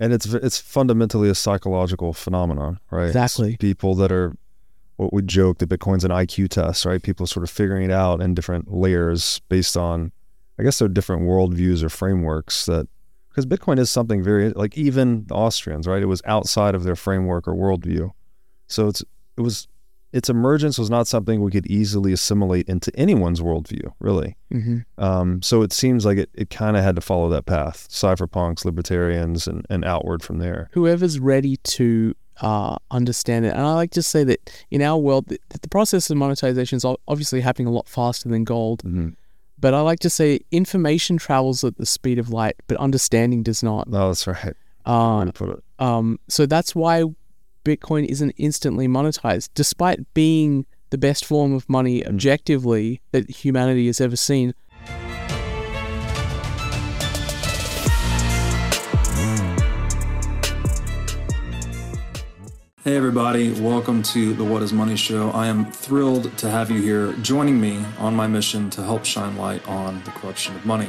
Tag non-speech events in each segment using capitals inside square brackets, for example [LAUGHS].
and it's it's fundamentally a psychological phenomenon, right? It's Exactly. people that are what we joke that Bitcoin's an IQ test, right? People sort of figuring it out in different layers based on, I guess, their different worldviews or frameworks. That because Bitcoin is something very like even the Austrians, right? It was outside of their framework or worldview, so it's it was its emergence was not something we could easily assimilate into anyone's worldview, really. hmm Um, so it seems like it, it kind of had to follow that path. Cypherpunks, libertarians, and, and outward from there. Whoever's ready to uh, understand it, and I like to say that in our world, the, the process of monetization is obviously happening a lot faster than gold. Mm-hmm. But I like to say information travels at the speed of light, but understanding does not. No, that's right. Uh, put it. Um, so that's why Bitcoin isn't instantly monetized, despite being the best form of money hmm. objectively that humanity has ever seen. Hey, everybody, welcome to the What is Money Show. I am thrilled to have you here joining me on my mission to help shine light on the corruption of money.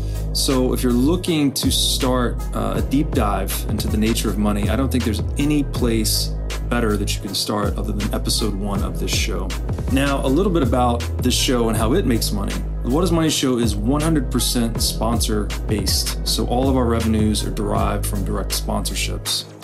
So, if you're looking to start uh, a deep dive into the nature of money, I don't think there's any place better that you can start other than episode one of this show. Now, a little bit about this show and how it makes money. The What is Money show is 100% sponsor based. So, all of our revenues are derived from direct sponsorships.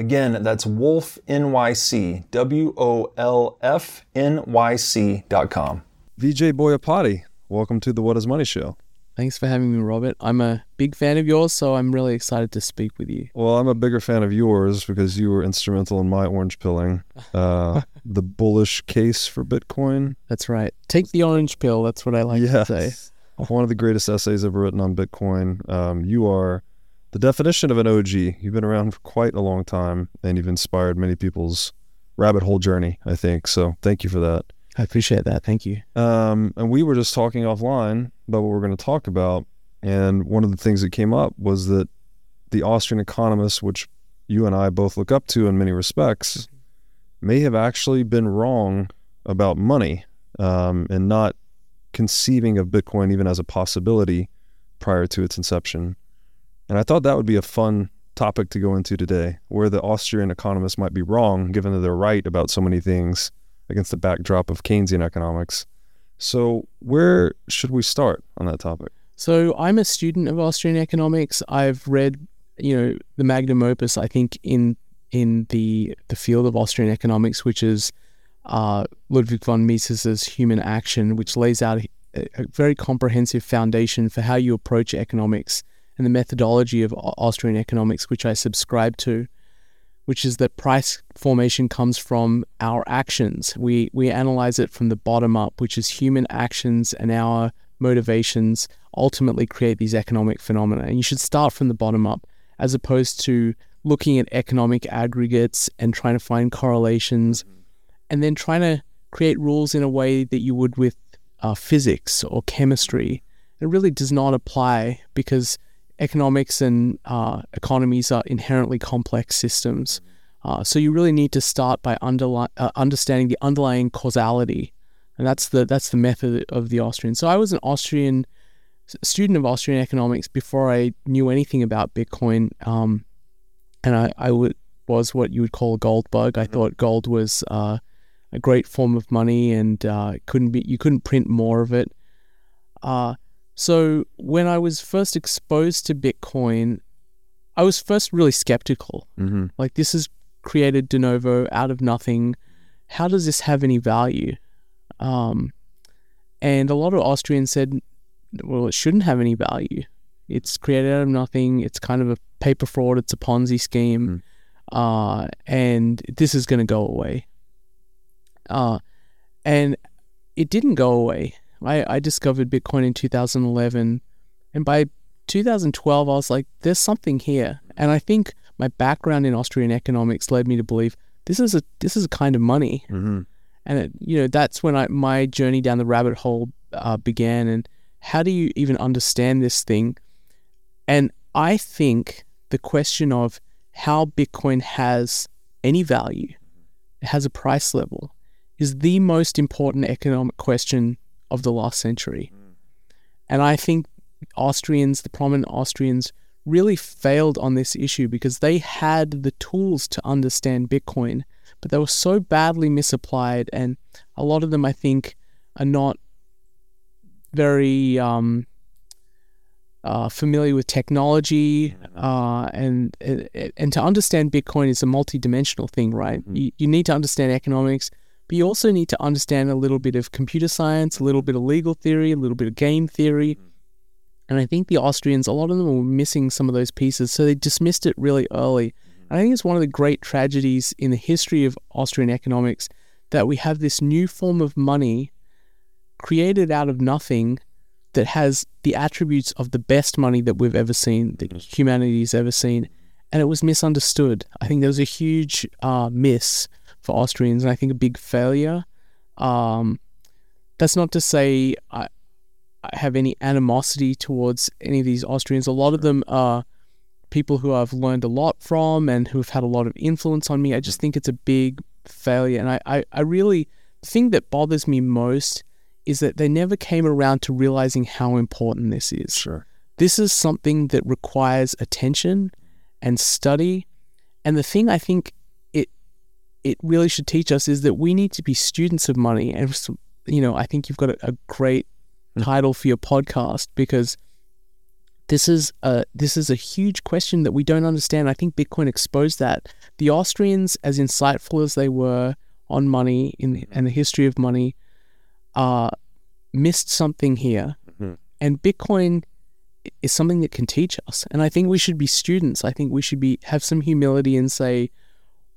Again, that's Wolf NYC, wolfnyc, dot com. Vijay Boyapati, welcome to the What is Money show. Thanks for having me, Robert. I'm a big fan of yours, so I'm really excited to speak with you. Well, I'm a bigger fan of yours because you were instrumental in my orange pilling. Uh, [LAUGHS] the bullish case for Bitcoin. That's right. Take the orange pill. That's what I like to say. One of the greatest essays ever written on Bitcoin. Um, you are the definition of an OG. You've been around for quite a long time and you've inspired many people's rabbit hole journey, I think. So thank you for that. I appreciate that. Thank you. Um, and we were just talking offline about what we're going to talk about. And one of the things that came up was that the Austrian economists, which you and I both look up to in many respects, may have actually been wrong about money um, and not conceiving of Bitcoin even as a possibility prior to its inception. And I thought that would be a fun topic to go into today, where the Austrian economists might be wrong, given that they're right about so many things against the backdrop of Keynesian economics. So, where should we start on that topic? So, I'm a student of Austrian economics. I've read, you know, the magnum opus. I think in in the the field of Austrian economics, which is uh, Ludwig von Mises's Human Action, which lays out a, a very comprehensive foundation for how you approach economics and the methodology of Austrian economics, which I subscribe to, which is that price formation comes from our actions. We we analyze it from the bottom up, which is human actions and our motivations ultimately create these economic phenomena. And you should start from the bottom up, as opposed to looking at economic aggregates and trying to find correlations, and then trying to create rules in a way that you would with uh, physics or chemistry. It really does not apply because economics and uh, economies are inherently complex systems. Uh, so you really need to start by underli- uh, understanding the underlying causality, and that's the that's the method of the Austrian. So I was an Austrian student of Austrian economics before I knew anything about Bitcoin, um, and I, I was what you would call a gold bug. I mm-hmm. thought gold was uh, a great form of money, and uh, couldn't be you couldn't print more of it. So when I was first exposed to Bitcoin, I was first really skeptical. Mm-hmm. Like this is created de novo out of nothing. How does this have any value? Um, and a lot of Austrians said, well, it shouldn't have any value. It's created out of nothing. It's kind of a paper fraud. It's a Ponzi scheme. Mm. Uh, and this is going to go away. Uh, and it didn't go away. I, I discovered Bitcoin in 2011. And by 2012, I was like, there's something here. And I think my background in Austrian economics led me to believe this is a this is a kind of money. Mm-hmm. And it, you know that's when I my journey down the rabbit hole uh, began. And how do you even understand this thing? And I think the question of how Bitcoin has any value, it has a price level, is the most important economic question of the last century. And I think Austrians, the prominent Austrians, really failed on this issue because they had the tools to understand Bitcoin, but they were so badly misapplied. And a lot of them, I think, are not very um, uh, familiar with technology, uh, and and to understand Bitcoin is a multi-dimensional thing, right? Mm-hmm. You, you need to understand economics, but you also need to understand a little bit of computer science, a little bit of legal theory, a little bit of game theory. Mm-hmm. And I think the Austrians, a lot of them were missing some of those pieces, so they dismissed it really early. Mm-hmm. I think it's one of the great tragedies in the history of Austrian economics that we have this new form of money created out of nothing that has the attributes of the best money that we've ever seen, that humanity's ever seen, and it was misunderstood. I think there was a huge uh, miss for Austrians, and I think a big failure. Um, that's not to say I, I have any animosity towards any of these Austrians. A lot of them are people who I've learned a lot from and who've had a lot of influence on me. I just think it's a big failure, and I, I, I really the thing that bothers me most is that they never came around to realizing how important this is. Sure. This is something that requires attention and study. And the thing I think it really should teach us is that we need to be students of money. And you know, I think you've got a, a great mm. title for your podcast because this is a this is a huge question that we don't understand. I think Bitcoin exposed that. The Austrians, as insightful as they were on money in and the history of money, uh, missed something here. Mm-hmm. And Bitcoin is something that can teach us. And I think we should be students. I think we should be have some humility and say,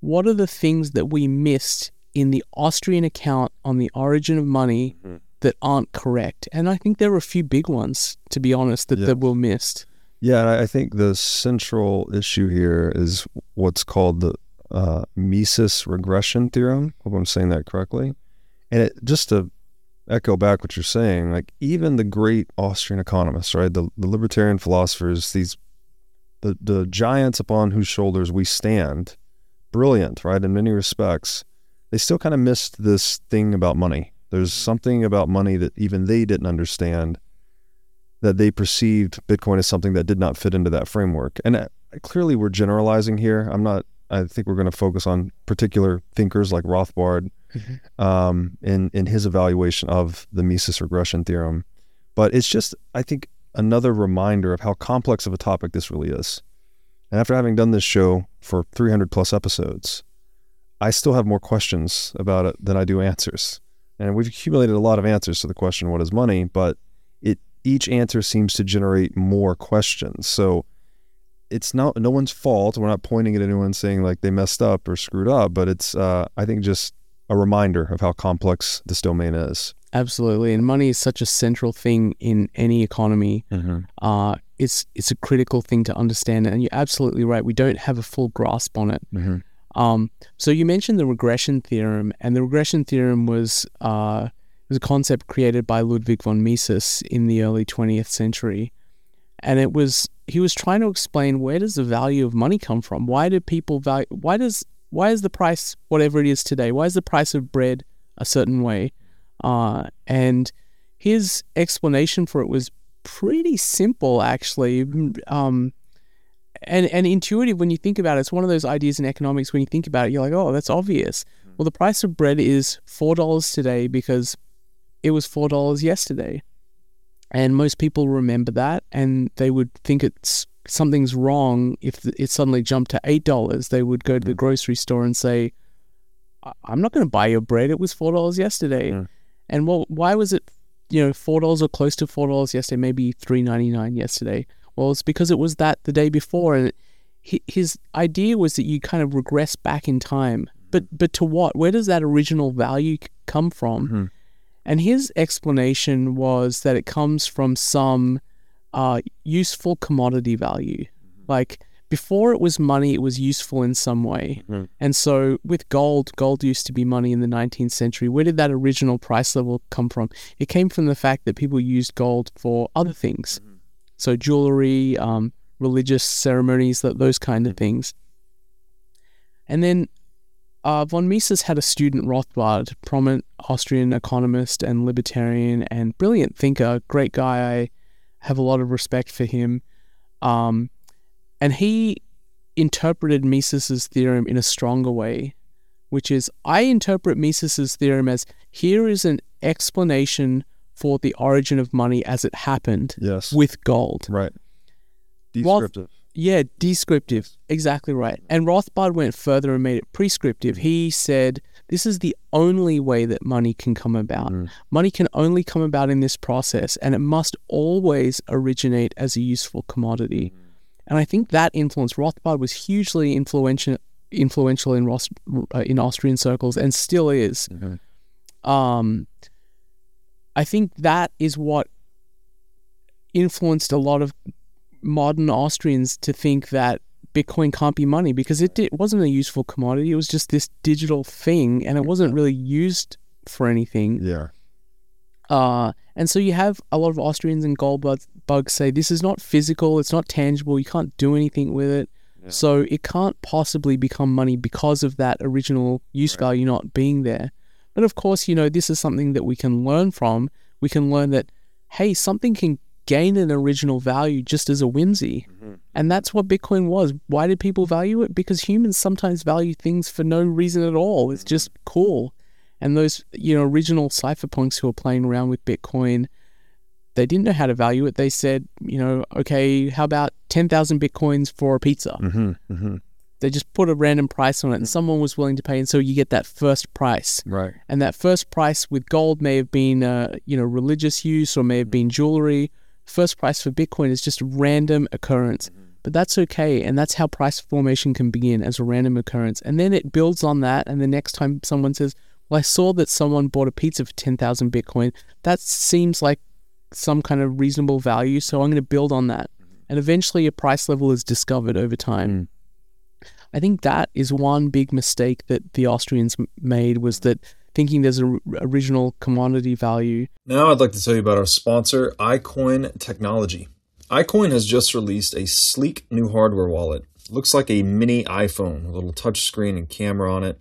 what are the things that we missed in the Austrian account on the origin of money mm-hmm. that aren't correct? And I think there are a few big ones, to be honest, that, that were missed. Yeah, I think the central issue here is what's called the uh, Mises regression theorem. Hope I'm saying that correctly. And it, just to echo back what you're saying, like even the great Austrian economists, right, the, the libertarian philosophers, these the the giants upon whose shoulders we stand, brilliant, right, in many respects, they still kind of missed this thing about money. There's something about money that even they didn't understand that they perceived Bitcoin as something that did not fit into that framework. And uh, clearly we're generalizing here. I'm not I think we're going to focus on particular thinkers like Rothbard mm-hmm. um, in in his evaluation of the Mises regression theorem. But it's just, I think, another reminder of how complex of a topic this really is. And after having done this show for 300 plus episodes, I still have more questions about it than I do answers. And we've accumulated a lot of answers to the question, what is money? But it each answer seems to generate more questions. So it's not no one's fault. We're not pointing at anyone saying like they messed up or screwed up, but it's uh, I think just a reminder of how complex this domain is. Absolutely, and money is such a central thing in any economy. Mm-hmm. Uh, it's it's a critical thing to understand, and you're absolutely right. We don't have a full grasp on it. Mm-hmm. Um, so you mentioned the regression theorem, and the regression theorem was uh, was a concept created by Ludwig von Mises in the early 20th century. And it was he was trying to explain where does the value of money come from? Why do people value why does why is the price whatever it is today? Why is the price of bread a certain way? Uh, and his explanation for it was pretty simple actually. Um, and and intuitive when you think about it. It's one of those ideas in economics when you think about it, you're like, oh, that's obvious. Well, the price of bread is four dollars today because it was four dollars yesterday, and most people remember that, and they would think it's something's wrong if it suddenly jumped to eight dollars. They would go to the grocery store and say, "I'm not going to buy your bread. It was four dollars yesterday." Mm. And well, why was it, you know, four dollars or close to four dollars yesterday? Maybe three ninety nine yesterday. Well, it's because it was that the day before, and his idea was that you kind of regress back in time but but to what? Where does that original value come from? Mm-hmm. And his explanation was that it comes from some uh, useful commodity value. Mm-hmm. Like before it was money, it was useful in some way. Mm-hmm. And so with gold, gold used to be money in the 19th century. Where did that original price level come from? It came from the fact that people used gold for other things. Mm-hmm. So jewelry, um, religious ceremonies, that those kind of mm-hmm. things. And then uh, von Mises had a student, Rothbard, prominent Austrian economist and libertarian and brilliant thinker, great guy. I have a lot of respect for him. Um, and he interpreted Mises's theorem in a stronger way, which is I interpret Mises's theorem as here is an explanation for the origin of money as it happened yes. with gold. Right. Descriptive. Roth- yeah, descriptive. Exactly right. And Rothbard went further and made it prescriptive. He said this is the only way that money can come about. Mm. Money can only come about in this process, and it must always originate as a useful commodity. Mm. And I think that influence, Rothbard was hugely influential influential in Rost, uh, in Austrian circles and still is. Mm-hmm. Um, I think that is what influenced a lot of modern Austrians to think that Bitcoin can't be money because it, it wasn't a useful commodity. It was just this digital thing and it wasn't really used for anything. Yeah. Uh, and so you have a lot of Austrians and gold bugs say this is not physical, it's not tangible, you can't do anything with it. Yeah. So it can't possibly become money because of that original use right. value not being there. But of course, you know, this is something that we can learn from. We can learn that, hey, something can gain an original value just as a whimsy. Mm-hmm. And that's what Bitcoin was. Why did people value it? Because humans sometimes value things for no reason at all. It's just cool. And those, you know, original cypherpunks who were playing around with Bitcoin, they didn't know how to value it. They said, you know, okay, how about 10,000 Bitcoins for a pizza? Mm-hmm. Mm-hmm. They just put a random price on it and someone was willing to pay. And so you get that first price. Right. And that first price with gold may have been, uh, you know, religious use or may have been jewelry first price for Bitcoin is just a random occurrence. Mm-hmm. But that's okay. And that's how price formation can begin as a random occurrence. And then it builds on that. And the next time someone says, Well, I saw that someone bought a pizza for 10,000 Bitcoin, that seems like some kind of reasonable value. So I'm going to build on that. Mm-hmm. And eventually a price level is discovered over time. Mm. I think that is one big mistake that the Austrians made was that thinking there's an original commodity value. Now I'd like to tell you about our sponsor, iCoin Technology. iCoin has just released a sleek new hardware wallet. looks like a mini iPhone, a little touchscreen and camera on it.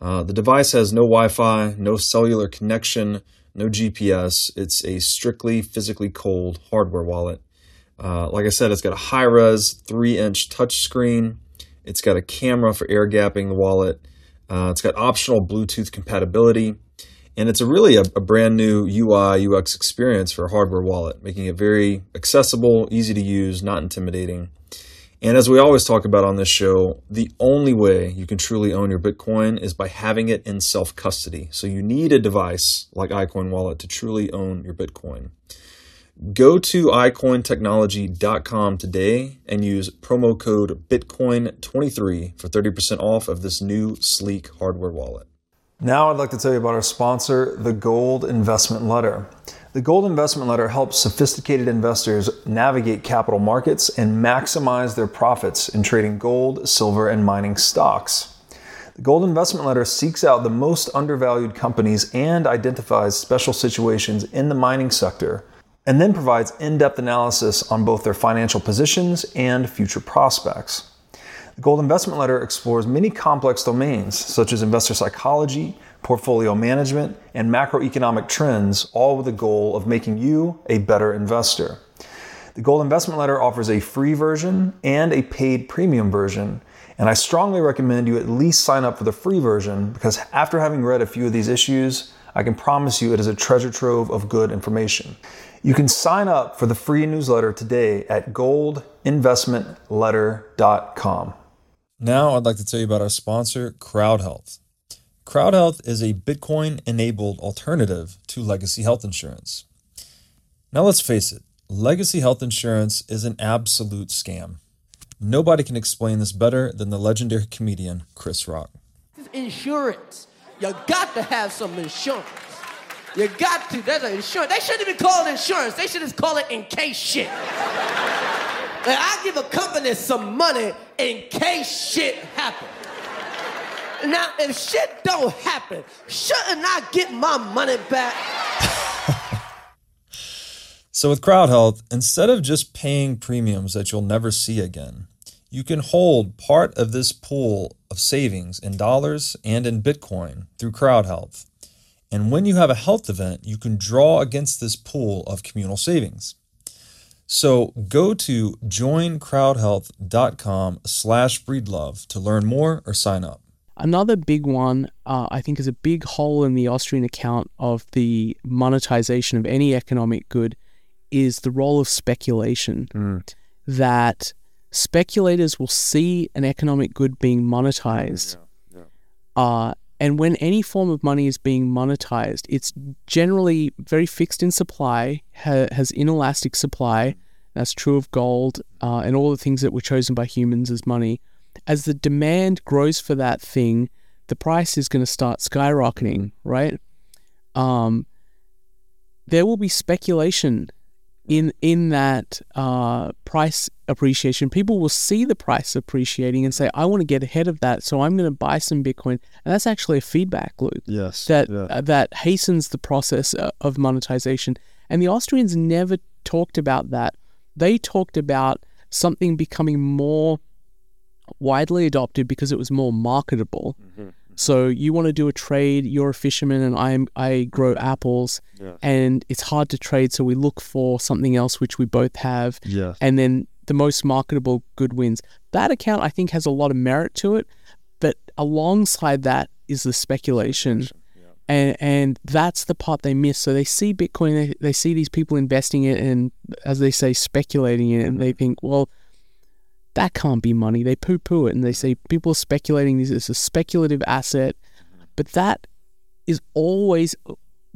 Uh, the device has no Wi Fi, no cellular connection, no GPS. It's a strictly physically cold hardware wallet. Uh, like I said, it's got a high res 3 inch touchscreen. It's got a camera for air gapping the wallet. Uh, it's got optional Bluetooth compatibility, and it's a really a, a, brand new UI UX experience for a hardware wallet, making it very accessible, easy to use, not intimidating. And as we always talk about on this show, the only way you can truly own your Bitcoin is by having it in self custody. So you need a device like iCoin Wallet to truly own your Bitcoin. Go to iCointechnology.com today and use promo code Bitcoin23 for 30% off of this new sleek hardware wallet. Now, I'd like to tell you about our sponsor, the Gold Investment Letter. The Gold Investment Letter helps sophisticated investors navigate capital markets and maximize their profits in trading gold, silver, and mining stocks. The Gold Investment Letter seeks out the most undervalued companies and identifies special situations in the mining sector, and then provides in depth analysis on both their financial positions and future prospects. The Gold Investment Letter explores many complex domains such as investor psychology, portfolio management, and macroeconomic trends, all with the goal of making you a better investor. The Gold Investment Letter offers a free version and a paid premium version, and I strongly recommend you at least sign up for the free version because after having read a few of these issues, I can promise you it is a treasure trove of good information. You can sign up for the free newsletter today at goldinvestmentletter.com. Now, I'd like to tell you about our sponsor, Crowd Health. Crowd Health is a Bitcoin enabled alternative to legacy health insurance. Now, let's face it, legacy health insurance is an absolute scam. Nobody can explain this better than the legendary comedian Chris Rock. Insurance. You got to have some insurance. You got to. There's an insurance. They shouldn't even call it insurance. They should just call it in case shit. Like, I give a company some money in case shit happens. Now, if shit don't happen, shouldn't I get my money back? So, with Crowd Health, instead of just paying premiums that you'll never see again, you can hold part of this pool of savings in dollars and in Bitcoin through Crowd Health. And when you have a health event, you can draw against this pool of communal savings. So go to joincrowdhealth.com slash breedlove to learn more or sign up. Another big one, uh, I think, is a big hole in the Austrian account of the monetization of any economic good is the role of speculation. Mm. That speculators will see an economic good being monetized. Uh, and when any form of money is being monetized, it's generally very fixed in supply, ha- has inelastic supply. That's true of gold uh, and all the things that were chosen by humans as money. As the demand grows for that thing, the price is going to start skyrocketing, right? Um, there will be speculation in in that uh, price appreciation. People will see the price appreciating and say, "I want to get ahead of that, so I'm going to buy some Bitcoin." And that's actually a feedback loop Yes. that yeah. uh, that hastens the process uh, of monetization. And the Austrians never talked about that. They talked about something becoming more widely adopted because it was more marketable. So you want to do a trade, you're a fisherman and I'm I grow apples and it's hard to trade so we look for something else which we both have Yes. and then the most marketable good wins. That account I think has a lot of merit to it, but alongside that is the speculation. And and that's the part they miss. So they see Bitcoin, they, they see these people investing it and as they say, speculating in it, and they think, well, that can't be money. They poo poo it and they say people are speculating this is a speculative asset, but that is always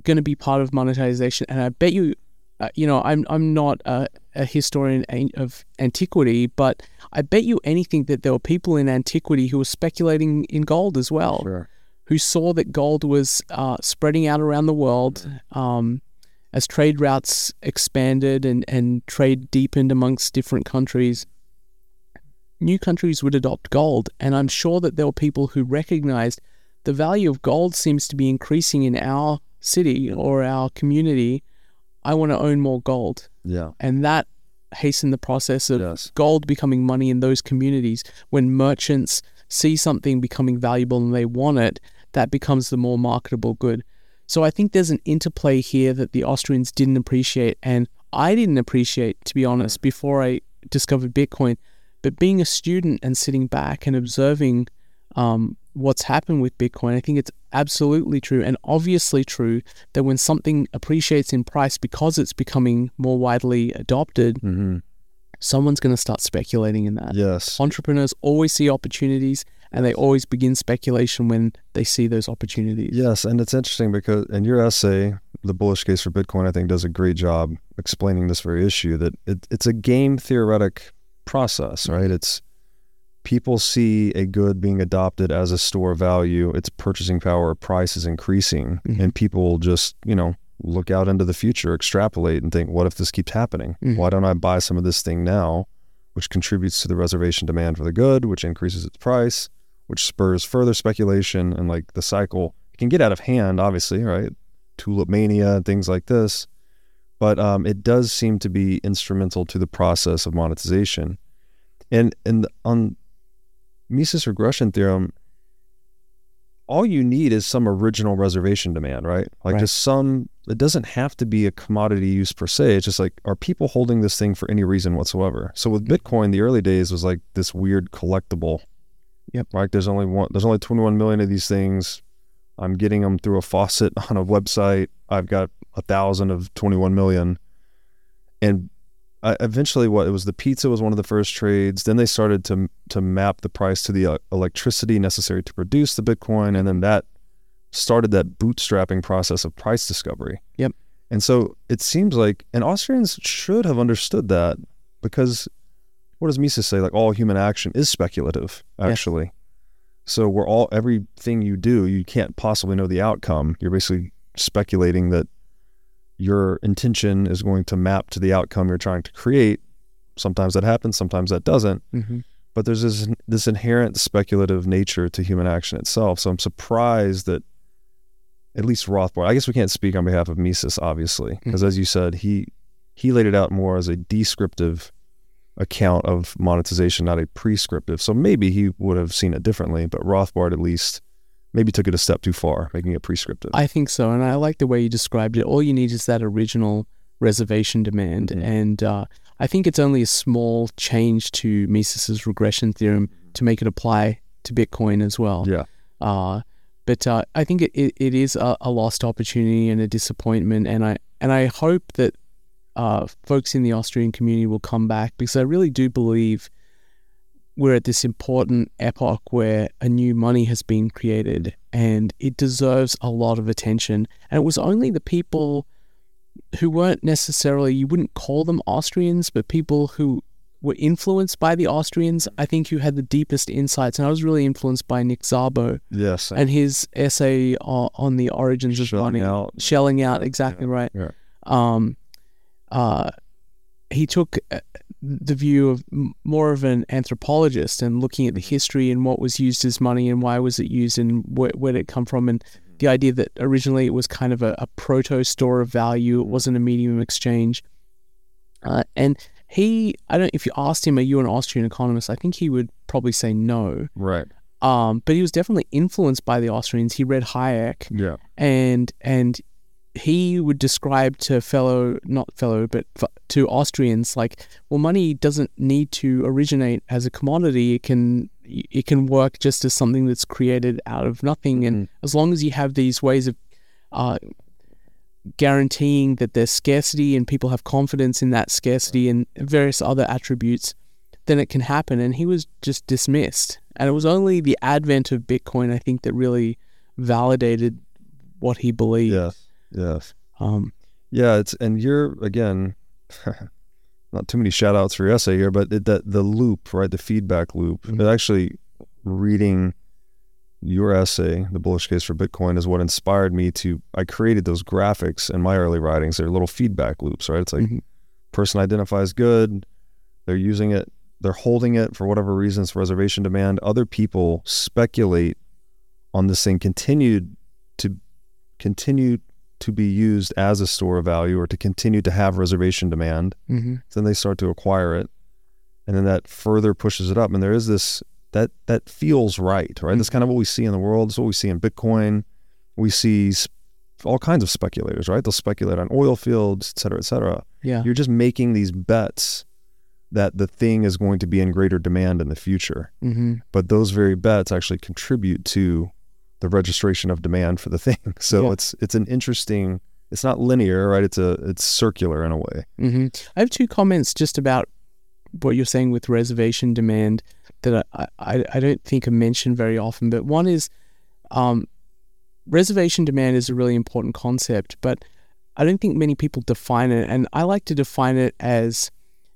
going to be part of monetization. And I bet you, uh, you know, I'm I'm not a, a historian of antiquity, but I bet you anything that there were people in antiquity who were speculating in gold as well, Sure. who saw that gold was uh, spreading out around the world. Um, as trade routes expanded and, and trade deepened amongst different countries, new countries would adopt gold. And I'm sure that there were people who recognized the value of gold seems to be increasing in our city or our community. I want to own more gold. Yeah. And that hastened the process of Yes. gold becoming money in those communities. When merchants see something becoming valuable and they want it, that becomes the more marketable good. So I think there's an interplay here that the Austrians didn't appreciate, and I didn't appreciate, to be honest, mm. before I discovered Bitcoin. But being a student and sitting back and observing um, what's happened with Bitcoin, I think it's absolutely true and obviously true that when something appreciates in price because it's becoming more widely adopted, Mm-hmm. someone's going to start speculating in that. Yes. Entrepreneurs always see opportunities and they always begin speculation when they see those opportunities. Yes, and it's interesting because in your essay, the bullish case for Bitcoin, I think, does a great job explaining this very issue. That it, it's a game theoretic process, right? It's people see a good being adopted as a store of value, its purchasing power, price is increasing, Mhm. and people will just, you know, look out into the future, extrapolate, and think, what if this keeps happening? Mhm. Why don't I buy some of this thing now, which contributes to the reservation demand for the good, which increases its price? which spurs further speculation and like the cycle. It can get out of hand, obviously, right? Tulip mania and things like this. But um, it does seem to be instrumental to the process of monetization. And and on Mises regression theorem, all you need is some original reservation demand, right? Like Right. just some, it doesn't have to be a commodity use per se. It's just like, are people holding this thing for any reason whatsoever? So with Bitcoin, the early days was like this weird collectible. Yep. Right. There's only one, there's only 21 million of these things. I'm getting them through a faucet [LAUGHS] on a website. I've got a thousand of 21 million. And I, eventually what it was the pizza was one of the first trades then they started to to map the price to the uh, electricity necessary to produce the bitcoin and then that started that bootstrapping process of price discovery Yep. and so it seems like and austrians should have understood that because what does mises say like all human action is speculative Yes. actually so we're all everything you do you can't possibly know the outcome you're basically speculating that your intention is going to map to the outcome you're trying to create. Sometimes that happens, sometimes that doesn't. Mm-hmm. But there's this, this inherent speculative nature to human action itself. So I'm surprised that at least Rothbard, I guess we can't speak on behalf of Mises, obviously, because as you said, he he laid it out more as a descriptive account of monetization, not a prescriptive. So maybe he would have seen it differently, but Rothbard at least maybe took it a step too far, making it prescriptive. I think so, and I like the way you described it. All you need is that original reservation demand, Mhm. and uh, I think it's only a small change to Mises's regression theorem to make it apply to Bitcoin as well. yeah. Uh, but uh, I think it, it, it is a, a lost opportunity and a disappointment, and I and I hope that uh, folks in the Austrian community will come back because I really do believe we're at this important epoch where a new money has been created and it deserves a lot of attention. And it was only the people who weren't necessarily, you wouldn't call them Austrians, but people who were influenced by the Austrians, I think who had the deepest insights. And I was really influenced by Nick Szabo Yes. and his essay on, on the origins of Shelling money. out. Shelling out, exactly right. Yeah. Um, uh, he took uh, the view of more of an anthropologist and looking at the history and what was used as money and why was it used and where, where did it come from. And the idea that originally it was kind of a, a proto store of value it wasn't a medium of exchange. Uh, and he i don't if you asked him are you an austrian economist? I think he would probably say no. Right. um, but he was definitely influenced by the austrians. He read hayek Yeah. and and he would describe to fellow not fellow but f- to Austrians like well money doesn't need to originate as a commodity. It can it can work just as something that's created out of nothing. And as long as you have these ways of uh, guaranteeing that there's scarcity and people have confidence in that scarcity and various other attributes then it can happen. And he was just dismissed. And it was only the advent of bitcoin i think that really validated what he believed. Yes. Yes. um, Yeah, it's and you're again [LAUGHS] not too many shout outs for your essay here, but it, that the loop, right? The feedback loop. Mhm. It actually reading your essay, The Bullish Case for Bitcoin, is what inspired me to I created those graphics in my early writings. They're little feedback loops, right? It's like Mhm. person identifies good, they're using it, they're holding it for whatever reasons, reservation demand. Other people speculate on this thing continued to continue to be used as a store of value or to continue to have reservation demand. mhm. Then they start to acquire it, and then that further pushes it up. And there is this that that feels right, right? That's kind of what we see in the world. It's what we see in Bitcoin. We see s- all kinds of speculators, right? They'll speculate on oil fields, et cetera, et cetera. yeah You're just making these bets that the thing is going to be in greater demand in the future. hmm But those very bets actually contribute to the reservation of demand for the thing. [LAUGHS] So Yeah. it's it's an interesting. It's not linear, right? It's a it's circular in a way. hmm I have two comments just about what you're saying with reservation demand that I, I, I don't think are mentioned very often. But one is um, reservation demand is a really important concept, but I don't think many people define it. And I like to define it as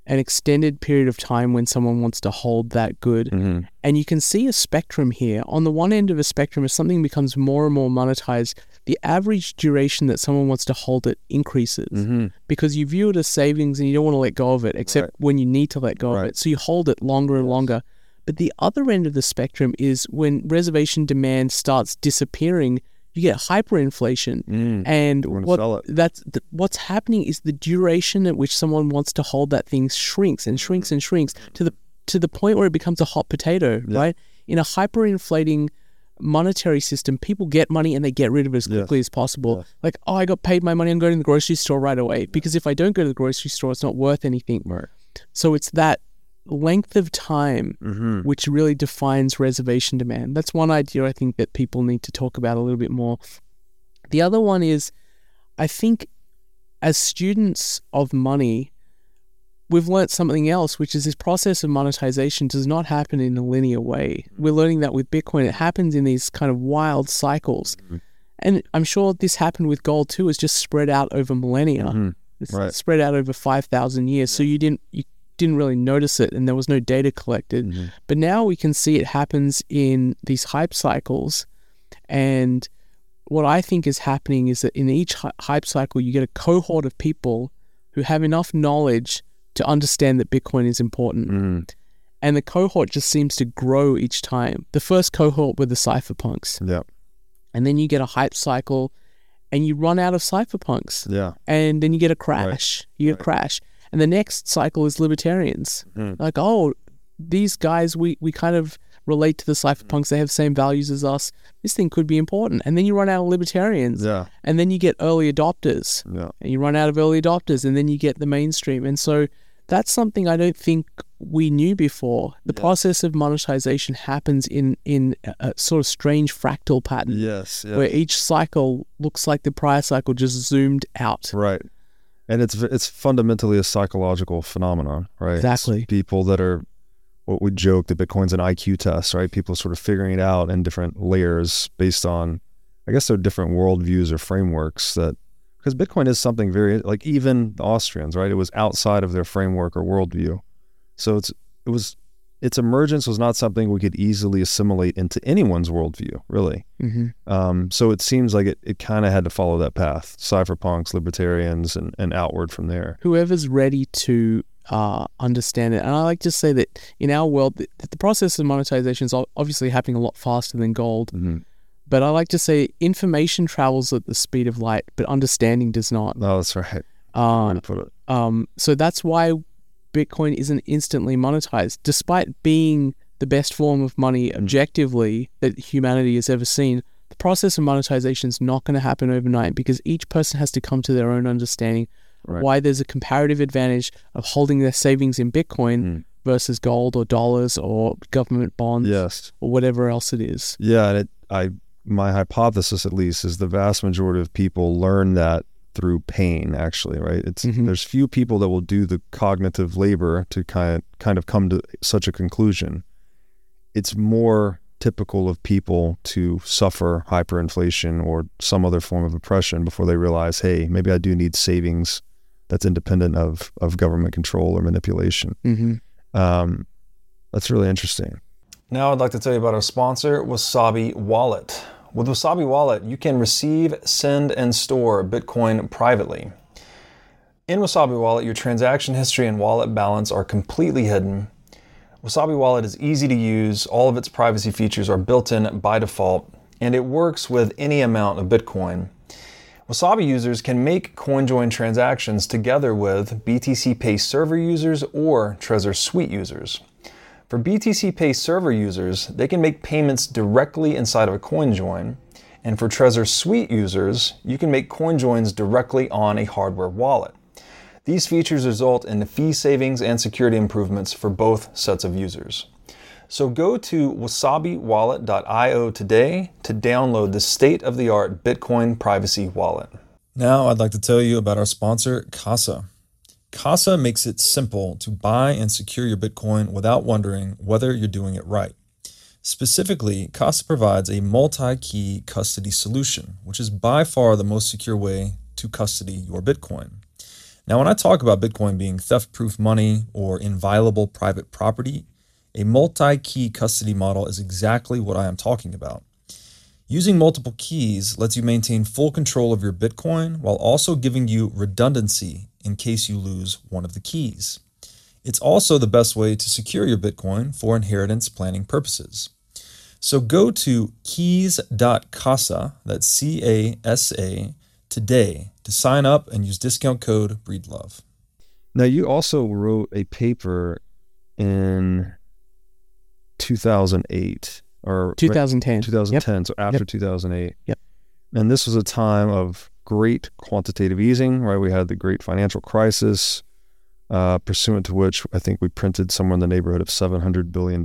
an extended period of time when someone wants to hold that good. Mm-hmm. And you can see a spectrum here. On the one end of a spectrum, as something becomes more and more monetized, the average duration that someone wants to hold it increases Mm-hmm. because you view it as savings and you don't want to let go of it, except Right. when you need to let go of it. So you hold it longer and longer. But the other end of the spectrum is when reservation demand starts disappearing, you get hyperinflation. And Mm. gonna what that's the, what's happening is the duration at which someone wants to hold that thing shrinks and shrinks and shrinks to the to the point where it becomes a hot potato, right? In a hyperinflating monetary system, people get money and they get rid of it as quickly as possible. Like, oh, I got paid my money, I'm going to the grocery store right away. Because if I don't go to the grocery store, it's not worth anything. Right. So it's that length of time Mm-hmm. which really defines reservation demand. That's one idea I think that people need to talk about a little bit more. The other one is I think as students of money, we've learnt something else, which is this process of monetization does not happen in a linear way. Mm-hmm. We're learning that with Bitcoin, it happens in these kind of wild cycles. Mm-hmm. And I'm sure this happened with gold too, it's just spread out over millennia. Mm-hmm. It's Right. spread out over 5,000 years. So you didn't, you didn't really notice it and there was no data collected. But now we can see it happens in these hype cycles. And what I think is happening is that in each hype cycle, you get a cohort of people who have enough knowledge to understand that Bitcoin is important. Mm-hmm. And the cohort just seems to grow each time. The first cohort were the cypherpunks. Yeah. And then you get a hype cycle and you run out of cypherpunks Yeah. and then you get a crash. You get a crash. And the next cycle is libertarians. Mm. Like, oh, these guys, we, we kind of relate to the cypherpunks. They have the same values as us. This thing could be important. And then you run out of libertarians. Yeah. And then you get early adopters. Yeah. And you run out of early adopters. And then you get the mainstream. And so that's something I don't think we knew before. The process of monetization happens in, in a, sort of strange fractal pattern Yes. Yeah. where each cycle looks like the prior cycle just zoomed out. Right. And it's it's fundamentally a psychological phenomenon, right? It's Exactly. people that are what we joke that Bitcoin's an IQ test, right? People sort of figuring it out in different layers based on, I guess, their different worldviews or frameworks. That because Bitcoin is something very like even the Austrians, right? It was outside of their framework or worldview, so it's it was its emergence was not something we could easily assimilate into anyone's worldview, really. hmm Um, so it seems like it, it kind of had to follow that path. Cypherpunks, libertarians, and, and outward from there. Whoever's ready to uh, understand it. And I like to say that in our world, the, the process of monetization is obviously happening a lot faster than gold. Mm-hmm. But I like to say information travels at the speed of light, but understanding does not. No, that's right. Uh. Um, so that's why Bitcoin isn't instantly monetized, despite being the best form of money hmm. objectively that humanity has ever seen. The process of monetization is not going to happen overnight because each person has to come to their own understanding Right. why there's a comparative advantage of holding their savings in Bitcoin hmm. versus gold or dollars or government bonds Yes. or whatever else it is. Yeah, and it, I my hypothesis at least is the vast majority of people learn that through pain. Actually, right? It's Mhm. there's few people that will do the cognitive labor to kind of kind of come to such a conclusion. It's more typical of people to suffer hyperinflation or some other form of oppression before they realize, hey, maybe I do need savings that's independent of of government control or manipulation. Mm-hmm. Um, that's really interesting. Now I'd like to tell you about our sponsor, Wasabi Wallet. With Wasabi Wallet, you can receive, send, and store Bitcoin privately. In Wasabi Wallet, your transaction history and wallet balance are completely hidden. Wasabi Wallet is easy to use, all of its privacy features are built in by default, and it works with any amount of Bitcoin. Wasabi users can make CoinJoin transactions together with BTC Pay server users or Trezor Suite users. For BTC Pay server users, they can make payments directly inside of a CoinJoin, and for Trezor Suite users, you can make CoinJoins directly on a hardware wallet. These features result in the fee savings and security improvements for both sets of users. So go to wasabiwallet.io today to download the state of the art Bitcoin privacy wallet. Now, I'd like to tell you about our sponsor, Casa. Casa makes it simple to buy and secure your Bitcoin without wondering whether you're doing it right. Specifically, Casa provides a multi key custody solution, which is by far the most secure way to custody your Bitcoin. Now, when I talk about Bitcoin being theft proof money or inviolable private property, a multi key custody model is exactly what I am talking about. Using multiple keys lets you maintain full control of your Bitcoin while also giving you redundancy in case you lose one of the keys. It's also the best way to secure your Bitcoin for inheritance planning purposes. So go to keys.casa, that's C A S A, today to sign up and use discount code BREEDLOVE. Now, you also wrote a paper in 2008 or 2010. 2010, so after 2008. Yep. And this was a time of great quantitative easing, right? We had the great financial crisis, uh, pursuant to which I think we printed somewhere in the neighborhood of $700 billion.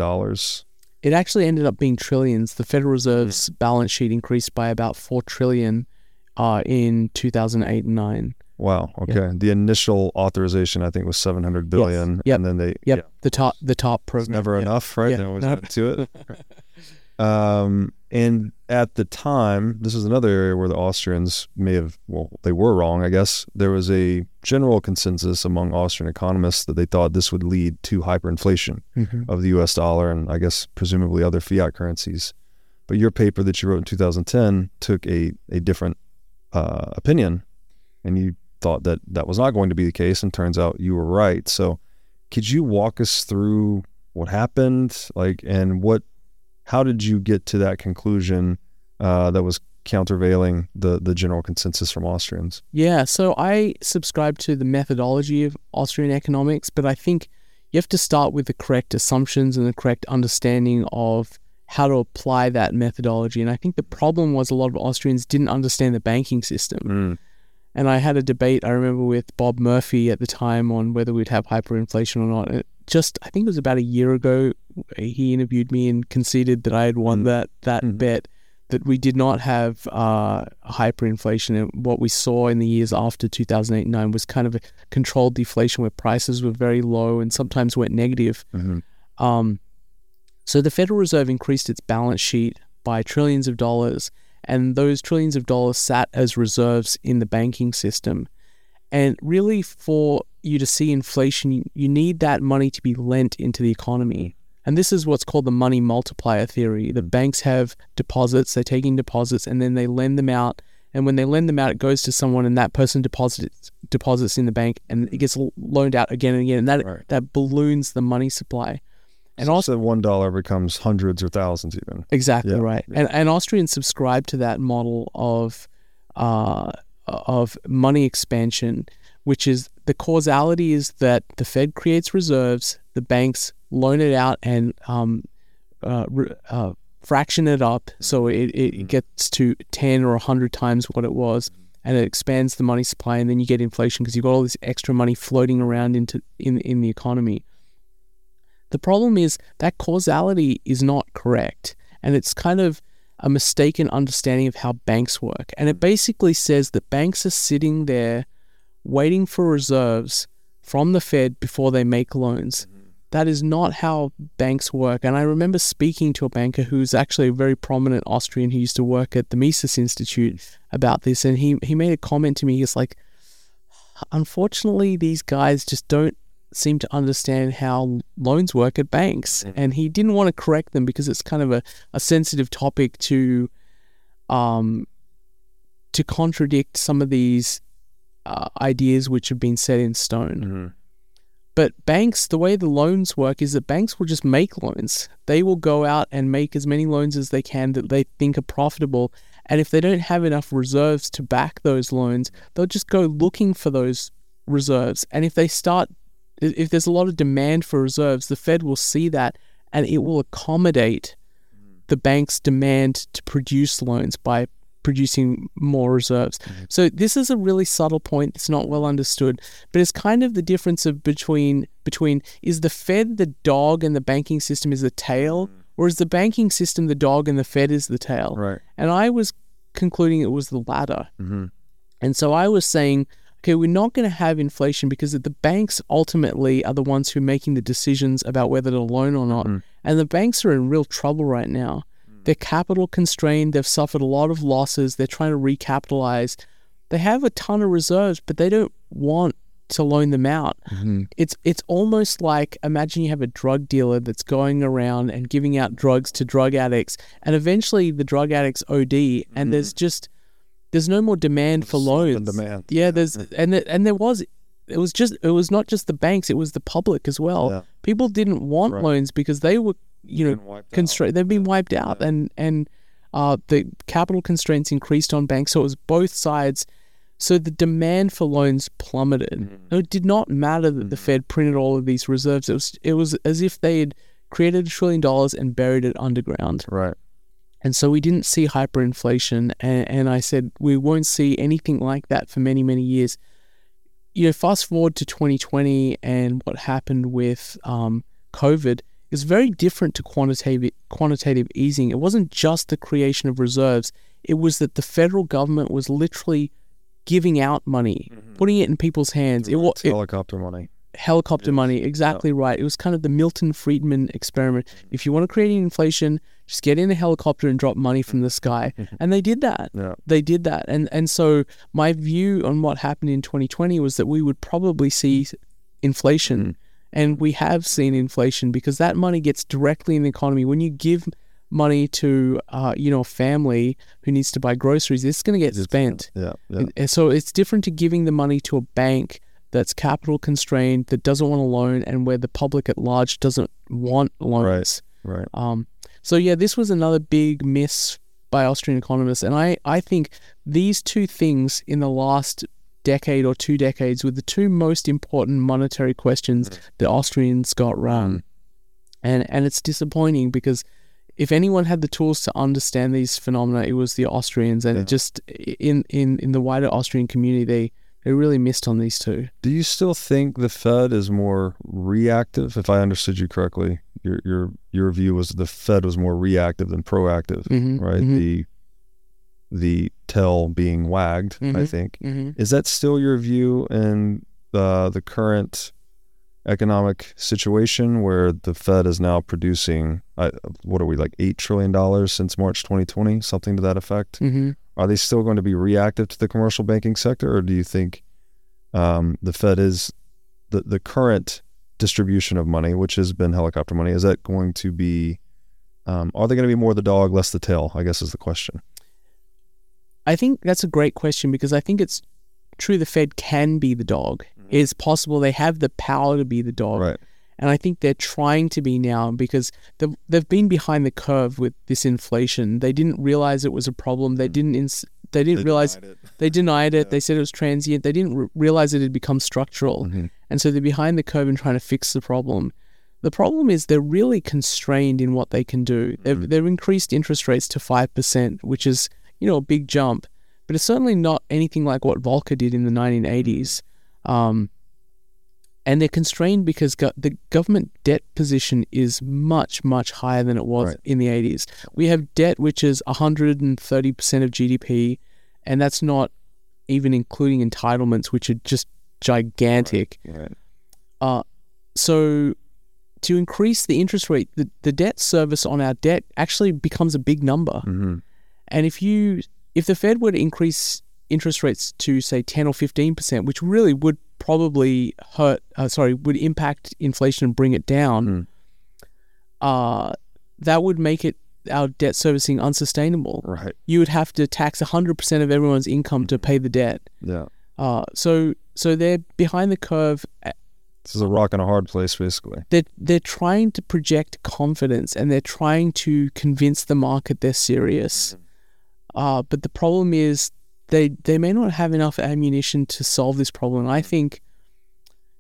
It actually ended up being trillions. The Federal Reserve's balance sheet increased by about 4 trillion uh, in 2008 and 9. Wow. Okay. The initial authorization, I think, was 700 billion. Yep. And then they, Yep, yeah, the TARP the TARP it's program. never Yep. enough, right? Yeah. They always [LAUGHS] add to it. [LAUGHS] um, and at the time, this is another area where the Austrians may have, well, they were wrong, I guess. There was a general consensus among Austrian economists that they thought this would lead to hyperinflation Mhm. of the US dollar and I guess presumably other fiat currencies. But your paper that you wrote in 2010 took a, a different uh, opinion and you thought that that was not going to be the case and turns out you were right. So could you walk us through what happened like and what how did you get to that conclusion uh, that was countervailing the the general consensus from Austrians? Yeah, so I subscribe to the methodology of Austrian economics, but I think you have to start with the correct assumptions and the correct understanding of how to apply that methodology. And I think the problem was a lot of Austrians didn't understand the banking system. And I had a debate, I remember, with Bob Murphy at the time on whether we'd have hyperinflation or not. It just, I think it was about a year ago, he interviewed me and conceded that I had won that, that Mhm. bet that we did not have uh, hyperinflation. And what we saw in the years after 2008 9 was kind of a controlled deflation where prices were very low and sometimes went negative. Mhm. Um, so the Federal Reserve increased its balance sheet by trillions of dollars, and those trillions of dollars sat as reserves in the banking system. And really, for you to see inflation, you need that money to be lent into the economy. And this is what's called the money multiplier theory. The banks have deposits, they're taking deposits, and then they lend them out. And when they lend them out, it goes to someone, and that person deposits deposits in the bank, and it gets loaned out again and again, and that Right. that balloons the money supply. And So also, one dollar becomes hundreds or thousands even. Exactly Yeah, right. And and Austrians subscribe to that model of uh, of money expansion, which is the causality is that the Fed creates reserves, the banks loan it out and um, uh, uh, fraction it up so it, it gets to 10 or 100 times what it was and it expands the money supply and then you get inflation because you've got all this extra money floating around into in, in the economy the problem is that causality is not correct, and it's kind of a mistaken understanding of how banks work. And it basically says that banks are sitting there waiting for reserves from the Fed before they make loans. That is not how banks work. And I remember speaking to a banker who's actually a very prominent Austrian who used to work at the Mises Institute about this. And he, he made a comment to me. He's like, unfortunately, these guys just don't seem to understand how loans work at banks. And he didn't want to correct them because it's kind of a, a sensitive topic to um to contradict some of these uh, ideas which have been set in stone. But banks, the way the loans work is that banks will just make loans. They will go out and make as many loans as they can that they think are profitable. And if they don't have enough reserves to back those loans, they'll just go looking for those reserves. And if they start, if there's a lot of demand for reserves, the Fed will see that and it will accommodate mm. the bank's demand to produce loans by producing more reserves. Mm-hmm. So this is a really subtle point. that's not well understood, but it's kind of the difference of between between is the Fed the dog and the banking system is the tail, mm-hmm. or is the banking system the dog and the Fed is the tail? Right. And I was concluding it was the latter. Mm-hmm. And so I was saying, okay, we're not going to have inflation because the banks ultimately are the ones who are making the decisions about whether to loan or not. Mm-hmm. And the banks are in real trouble right now. They're capital constrained. They've suffered a lot of losses. They're trying to recapitalize. They have a ton of reserves, but they don't want to loan them out. Mm-hmm. It's it's almost like imagine you have a drug dealer that's going around and giving out drugs to drug addicts, and eventually the drug addicts OD, and mm-hmm. there's just there's no more demand for loans. demand. Yeah, there's and there, and there was it was just it was not just the banks, it was the public as well. Yeah. People didn't want Right. loans because they were you know Been wiped out. constrained. They've been wiped out, Yeah. and and uh, the capital constraints increased on banks. So it was both sides. So the demand for loans plummeted. Mm-hmm. It did not matter that the Fed printed all of these reserves. It was it was as if they had created a trillion dollars and buried it underground. Right. And so we didn't see hyperinflation. And, and I said we won't see anything like that for many, many years. You know, fast forward to 2020 and what happened with um, COVID is very different to quantitative, quantitative easing. It wasn't just the creation of reserves, it was that the federal government was literally giving out money, mm-hmm. putting it in people's hands. It, wa- It's it, helicopter money. helicopter money. Exactly right. It was kind of the Milton Friedman experiment. Mm-hmm. If you want to create inflation, just get in a helicopter and drop money from the sky. [LAUGHS] And they did that. Yeah. They did that. And and so my view on what happened in 2020 was that we would probably see mm-hmm. inflation. And we have seen inflation because that money gets directly in the economy. When you give money to uh, you know a family who needs to buy groceries, it's going to get spent. Yeah. Yeah. And- so it's different to giving the money to a bank that's capital constrained, that doesn't want a loan, and where the public at large doesn't want loans. Right. Um, so yeah, this was another big miss by Austrian economists, and I, I think these two things in the last decade or two decades with the two most important monetary questions the Austrians got wrong, and and it's disappointing because if anyone had the tools to understand these phenomena, it was the Austrians, and it just in in in the wider Austrian community, they they really missed on these two. Do you still think the Fed is more reactive? If I understood you correctly, your your your view was the Fed was more reactive than proactive, Mhm, right? mhm. The the tail being wagged. I Mhm. think Mm-hmm. is that still your view in the the current economic situation where the Fed is now producing uh, what are we like eight trillion dollars since March 2020, something to that effect? Mm-hmm. Are they still going to be reactive to the commercial banking sector, or do you think um, the Fed is the the current distribution of money, which has been helicopter money, is that going to be? Um, are they going to be more the dog, less the tail? I guess is the question. I think that's a great question because I think it's true the Fed can be the dog. It's possible they have the power to be the dog. Right. And I think they're trying to be now because they've, they've been behind the curve with this inflation. They didn't realize it was a problem. They didn't ins- they didn't realize they denied it. [LAUGHS] They said it was transient. They didn't re- realize it had become structural. And so they're behind the curve and trying to fix the problem. The problem is they're really constrained in what they can do. They've, they've increased interest rates to 5%, which is, you know, a big jump. But it's certainly not anything like what Volcker did in the 1980s. Um, and they're constrained because go- the government debt position is much, much higher than it was Right. in the 80s. We have debt which is 130% of GDP, and that's not even including entitlements, which are just gigantic. Right. Uh, so to increase the interest rate, the, the debt service on our debt actually becomes a big number. hmm And if you if the Fed were to increase interest rates to say 10 or 15%, which really would probably hurt uh, sorry, would impact inflation and bring it down, Mm. uh, that would make it our debt servicing unsustainable. Right. You would have to tax 100% of everyone's income to pay the debt. Yeah. Uh, so so they're behind the curve This is a rock and a hard place, basically. they're they're trying to project confidence and they're trying to convince the market they're serious. Uh, but the problem is they they may not have enough ammunition to solve this problem. I think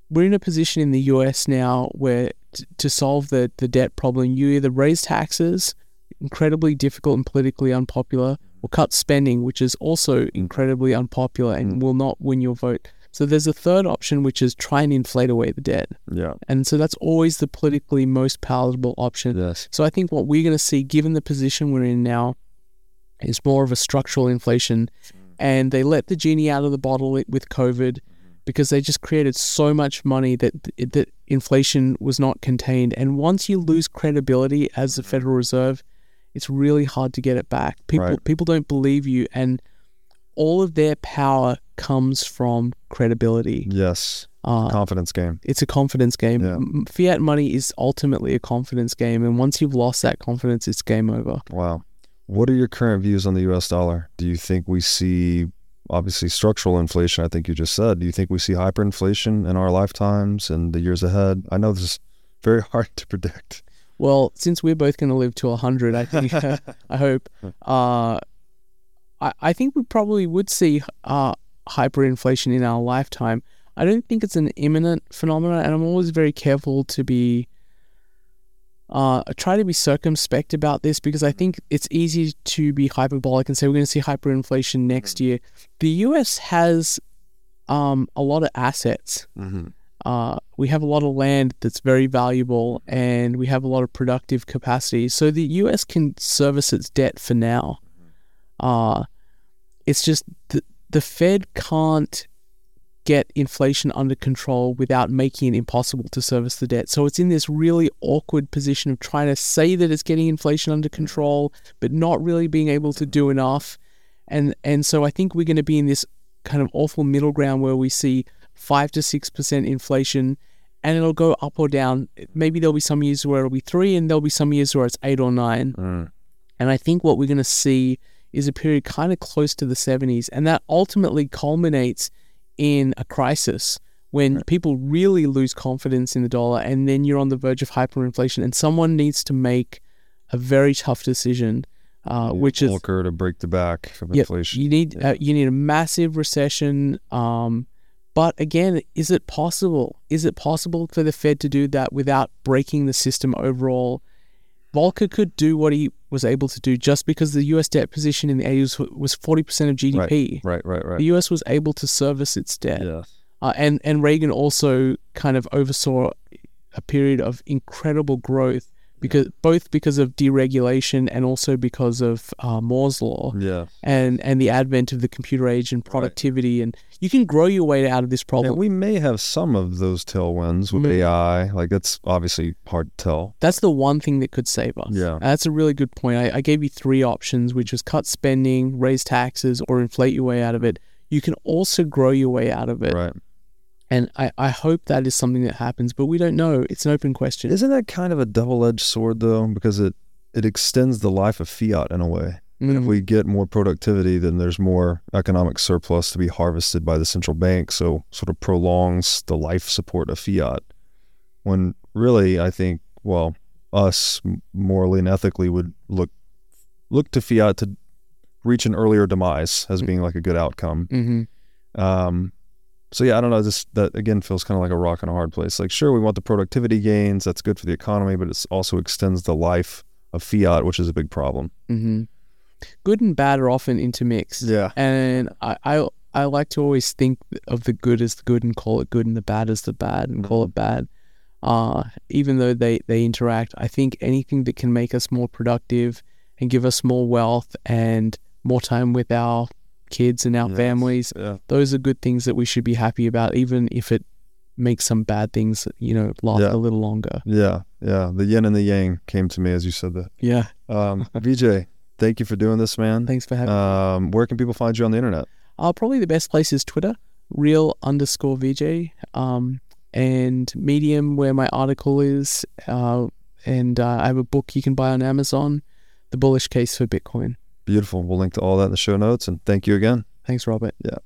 we're in a position in the US now where t- to solve the, the debt problem, you either raise taxes, incredibly difficult and politically unpopular, or cut spending, which is also incredibly unpopular and will not win your vote. So there's a third option, which is try and inflate away the debt. Yeah. And so that's always the politically most palatable option. Yes. So I think what we're going to see, given the position we're in now, is more of a structural inflation. Mm. And they let the genie out of the bottle with COVID mm-hmm. because they just created so much money that that inflation was not contained. And once you lose credibility as the mm-hmm. Federal Reserve, it's really hard to get it back. People Right. people don't believe you, and all of their power comes from credibility. Yes. Uh, Confidence game. it's a confidence game. Yeah. Fiat money is ultimately a confidence game, and once you've lost that confidence, it's game over. Wow. What are your current views on the U.S. dollar? Do you think we see obviously structural inflation. I think you just said. Do you think we see hyperinflation in our lifetimes and the years ahead? I know this is very [LAUGHS] hard to predict. Well, since we're both going to live to 100, I think, [LAUGHS] I hope, uh, I, I think we probably would see uh, hyperinflation in our lifetime. I don't think it's an imminent phenomenon, and I'm always very careful to be, uh, try to be circumspect about this because I think it's easy to be hyperbolic and say we're going to see hyperinflation next year. The US has um, a lot of assets. Mm-hmm. Uh, we have a lot of land that's very valuable and we have a lot of productive capacity. So the US can service its debt for now. Uh, it's just the, the Fed can't get inflation under control without making it impossible to service the debt. So it's in this really awkward position of trying to say that it's getting inflation under control, but not really being able to do enough. And and so I think we're going to be in this kind of awful middle ground where we see five to six percent inflation, and it'll go up or down. Maybe there'll be some years where it'll be three, and there'll be some years where it's eight or nine. Mm. And I think what we're going to see is a period kind of close to the 70s, and that ultimately culminates in a crisis when people really lose confidence in the dollar, and then you're on the verge of hyperinflation, and someone needs to make a very tough decision. Uh, which is Volcker to break the back of Yep, inflation. You need Yeah. uh, you need a massive recession. Um, but again, is it possible? Is it possible for the Fed to do that without breaking the system overall? Volcker could do what he was able to do just because the U.S. debt position in the 80s was 40% of GDP. Right, right, right. The U.S. was able to service its debt. Yeah. Uh, and, and Reagan also kind of oversaw a period of incredible growth because both because of deregulation and also because of uh, Moore's law Yeah. and and the advent of the computer age and productivity and you can grow your way out of this problem. we may have some of those tailwinds with Mm. AI. Like that's obviously hard to tell. That's the one thing that could save us. Yeah. That's a really good point. I, I gave you three options, which was cut spending, raise taxes, or inflate your way out of it. You can also grow your way out of it. Right. And I, I hope that is something that happens, but we don't know. It's an open question. Isn't that kind of a double-edged sword though? Because it it extends the life of fiat in a way. And if Mm. we get more productivity, then there's more economic surplus to be harvested by the central bank. So sort of prolongs the life support of fiat. When really, I think, well, us morally and ethically would look look to fiat to reach an earlier demise as being like a good outcome. hmm Um, so yeah, I don't know. This that again feels kind of like a rock and a hard place. Like, sure, we want the productivity gains. That's good for the economy, but it also extends the life of fiat, which is a big problem. hmm Good and bad are often intermixed. Yeah. And I, I I like to always think of the good as the good and call it good and the bad as the bad and call it bad. Uh, even though they, they interact, I think anything that can make us more productive and give us more wealth and more time with our kids and our Yes. families, Yeah. those are good things that we should be happy about, even if it makes some bad things, you know, last Yeah. a little longer. Yeah. Yeah. The yin and the yang came to me as you said that. Yeah. Um, [LAUGHS] Vijay, thank you for doing this, man. Thanks for having me. Um, where can people find you on the internet? Uh, probably the best place is Twitter, real underscore Vijay, um, and Medium, where my article is. Uh, and uh, I have a book you can buy on Amazon, The Bullish Case for Bitcoin. Beautiful. We'll link to all that in the show notes. And thank you again. Thanks, Robert. Yeah.